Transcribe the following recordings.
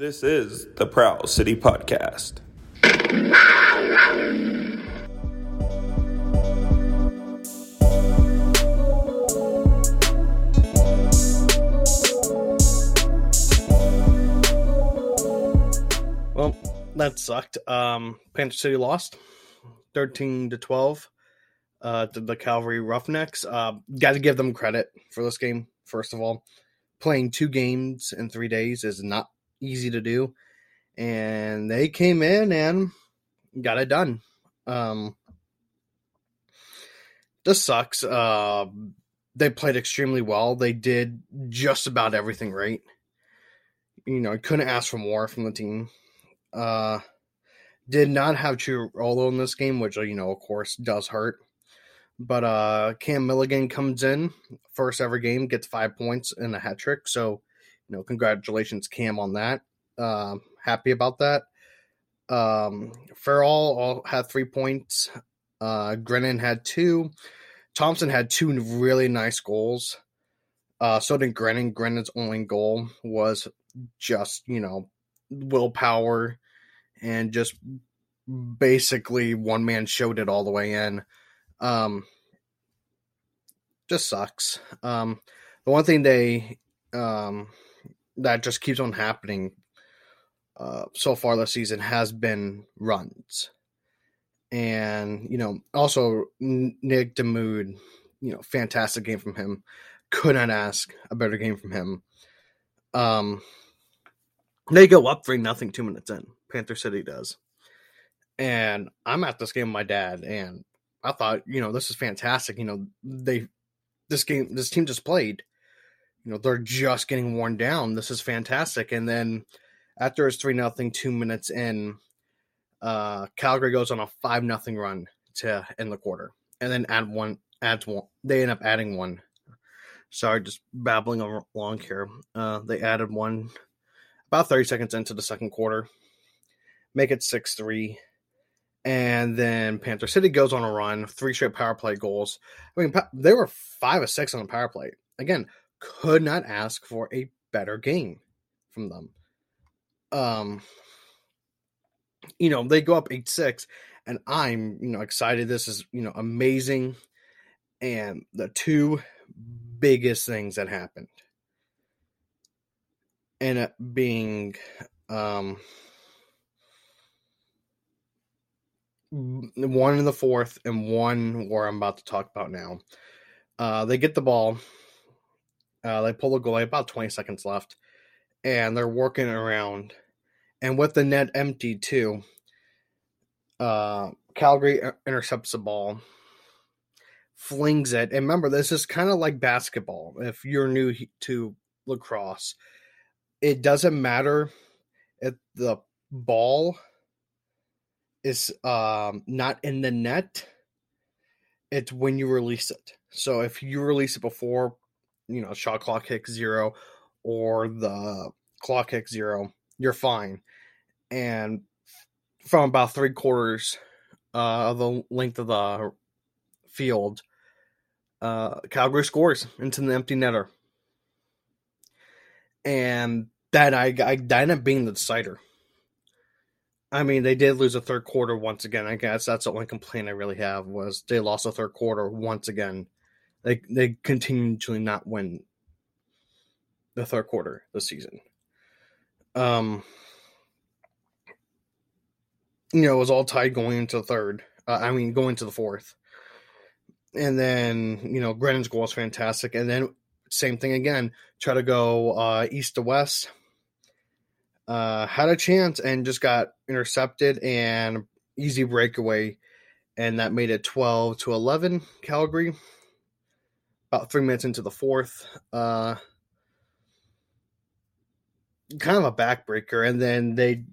This is the Prowl City Podcast. Well, that sucked. Um, Panther City lost, thirteen to twelve, uh, to the Calgary Roughnecks. Uh, got to give them credit for this game. First of all, playing two games in three days is not easy to do, and they came in and got it done. Um, this sucks. Uh, they played extremely well. They did just about everything right. You know, I couldn't ask for more from the team. Uh, did not have Chirolo in this game, which you know, of course, does hurt. But uh, Cam Milligan comes in first ever game, gets five points and a hat trick. So, you know, congratulations, Cam, on that. Uh, happy about that. Um, Farrell had three points. Uh, Grennan had two. Thompson had two really nice goals. Uh, so did Grennan. Grennan's only goal was just, you know, willpower and just basically one man showed it all the way in. Um, just sucks. Um, the one thing they um, that just keeps on happening uh, so far this season has been runs, and you know also Nick Damude, you know, fantastic game from him. Could not ask a better game from him. Um, they go up three nothing two minutes in. Panther City does, and I'm at this game with my dad, and I thought, you know, this is fantastic. You know, they this game this team just played. You know, they're just getting worn down. This is fantastic. And then after it's three nothing, two minutes in, uh Calgary goes on a five nothing run to end the quarter. And then add one adds one they end up adding one. Sorry, just babbling along here. Uh they added one about 30 seconds into the second quarter. Make it 6 3 and then Panther City goes on a run, three straight power play goals. I mean, they were five or six on the power play. Again, could not ask for a better game from them. Um, you know, they go up eight six, and I'm you know excited. This is you know amazing, and the two biggest things that happened, and it being um one in the fourth and one where I'm about to talk about now. Uh, they get the ball. Uh, they pull the goalie about 20 seconds left, and they're working around. And with the net empty too, uh, Calgary intercepts the ball, flings it. And remember, this is kind of like basketball. If you're new to lacrosse, it doesn't matter if the ball is um, not in the net, it's when you release it. So if you release it before, you know, shot clock hits zero or the clock hits zero, you're fine. And from about three quarters uh, of the length of the field, uh, Calgary scores into the empty netter. And that I, I that ended up being the decider. I mean, they did lose a third quarter once again. I guess that's the only complaint I really have was they lost a third quarter once again. They they continue to not win the third quarter this season. Um, you know, it was all tied going into the third. Uh, I mean, going to the fourth, and then you know, Grennan's goal was fantastic, and then same thing again. Try to go uh, east to west uh, had a chance and just got intercepted and easy breakaway, and that made it 12 to 11 Calgary. About three minutes into the fourth, uh, kind of a backbreaker, and then they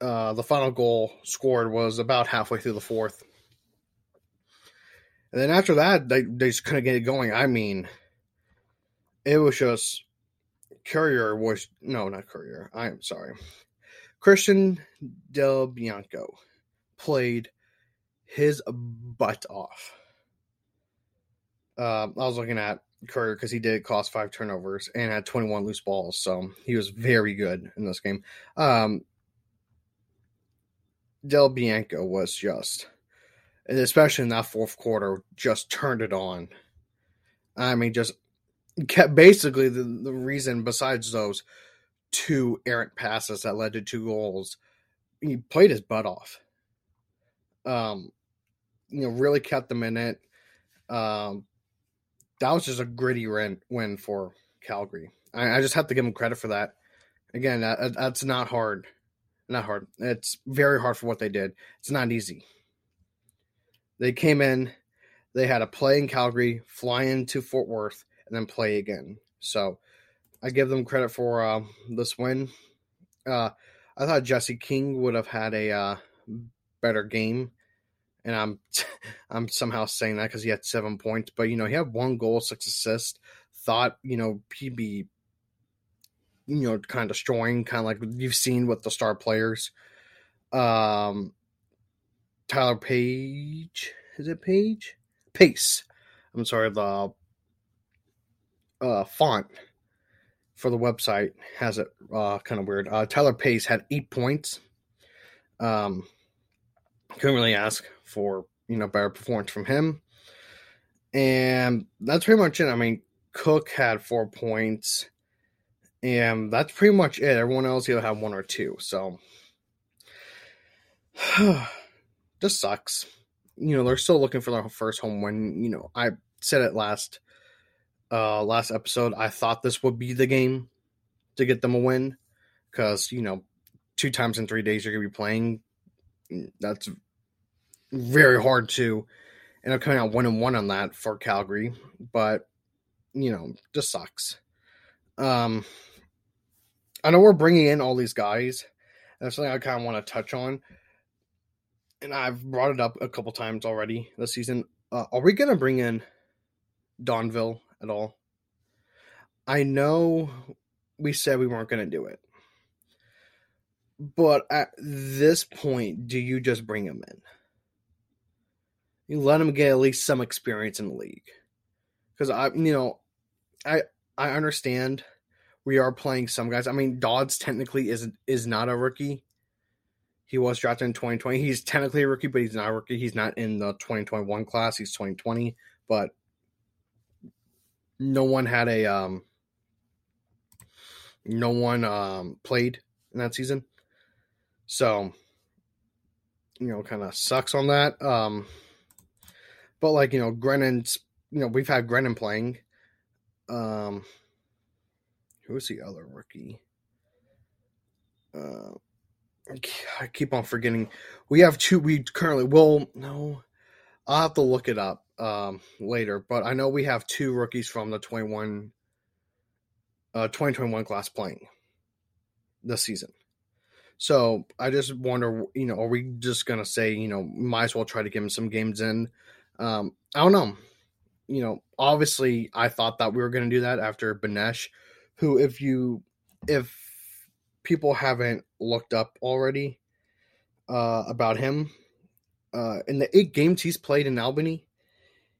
uh, the final goal scored was about halfway through the fourth. And then after that, they, they just couldn't get it going. I mean, it was just Currier was no, not Currier. I am sorry. Christian Del Bianco played his butt off. Uh, I was looking at Currier because he did cost five turnovers and had 21 loose balls. So he was very good in this game. Um, Del Bianco was just, especially in that fourth quarter, just turned it on. I mean, just kept basically the, the reason besides those two errant passes that led to two goals, he played his butt off. Um, you know, really kept them in it. Um, that was just a gritty win, for Calgary. I, I, just have to give them credit for that. Again, that, that's not hard. Not hard. It's very hard for what they did. It's not easy. They came in, they had to play in Calgary, fly into Fort Worth, and then play again. So I give them credit for uh, this win. Uh, I thought Jesse King would have had a uh, better game, and I'm I'm somehow saying that because he had seven points, but you know he had one goal, six assists. Thought you know he'd be you know kind of destroying, kind of like you've seen with the star players. Um, Tyler Page is it Page Pace? I'm sorry the uh, font for the website has it uh, kind of weird. Uh, Tyler Pace had eight points. Um, couldn't really ask for you know better performance from him, and that's pretty much it. I mean, Cook had four points, and that's pretty much it. Everyone else either had one or two, so just sucks. You know, they're still looking for their first home win. You know, I said it last uh, last episode, I thought this would be the game to get them a win because you know two times in three days you're gonna be playing. Mm, that's very hard to end up coming out one and one on that for Calgary, but you know just sucks. Um, I know we're bringing in all these guys. That's something I kind of want to touch on, and I've brought it up a couple times already this season. Uh, are we gonna bring in Donville at all. I know we said we weren't to do it. But at this point, do you just bring him in? You let him get at least some experience in the league. Because I, you know, I I understand we are playing some guys. I mean, Dodds technically is is not a rookie. He was drafted in 2020. He's technically a rookie, but he's not a rookie. He's not in the 2021 class. He's 2020. But no one had a um no one um played in that season. So you know, kind of sucks on that. Um but like, you know, Grennan's you know, we've had Grennen playing. Um who's the other rookie? Uh I keep on forgetting. We have two we currently well no. I'll have to look it up um, later, but I know we have two rookies from the 21, uh, 2021 class playing this season. So I just wonder, you know, are we just gonna say, you know, might as well try to give him some games in? Um, I don't know. You know, obviously, I thought that we were gonna do that after Benesh, who, if you, if people haven't looked up already uh, about him, uh, in the eight games he's played in Albany,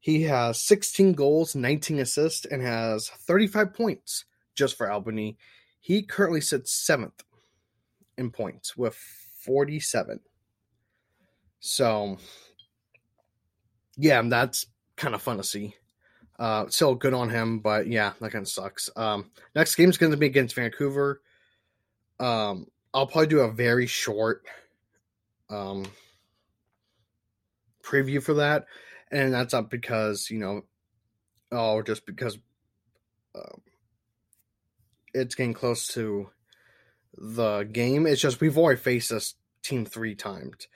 he has 16 goals, 19 assists, and has 35 points just for Albany. He currently sits seventh in points with 47. So, yeah, that's kind of fun to see. Uh, still good on him, but yeah, that kind of sucks. Um, next game is going to be against Vancouver. Um, I'll probably do a very short um, preview for that, and that's not because you know, oh, just because um, it's getting close to the game. It's just we've already faced this team three times.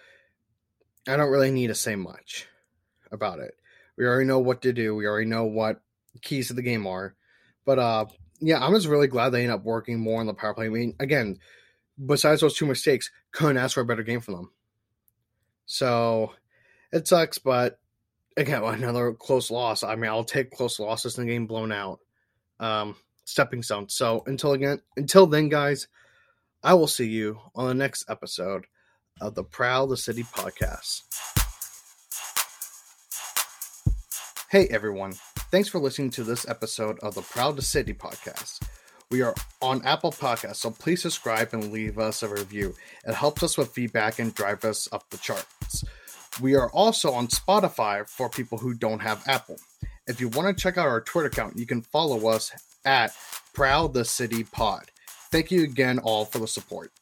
I don't really need to say much about it. We already know what to do. We already know what keys to the game are. But uh yeah, I'm just really glad they end up working more on the power play. I mean, again, besides those two mistakes, couldn't ask for a better game from them. So it sucks, but again, another close loss. I mean, I'll take close losses in the game blown out. Um, stepping stone. So until again, until then, guys, I will see you on the next episode of the Prowl the City podcast. Hey everyone. Thanks for listening to this episode of the Prowl the City podcast. We are on Apple Podcasts, so please subscribe and leave us a review. It helps us with feedback and drive us up the charts. We are also on Spotify for people who don't have Apple. If you want to check out our Twitter account, you can follow us at Prowl the City Pod. Thank you again all for the support.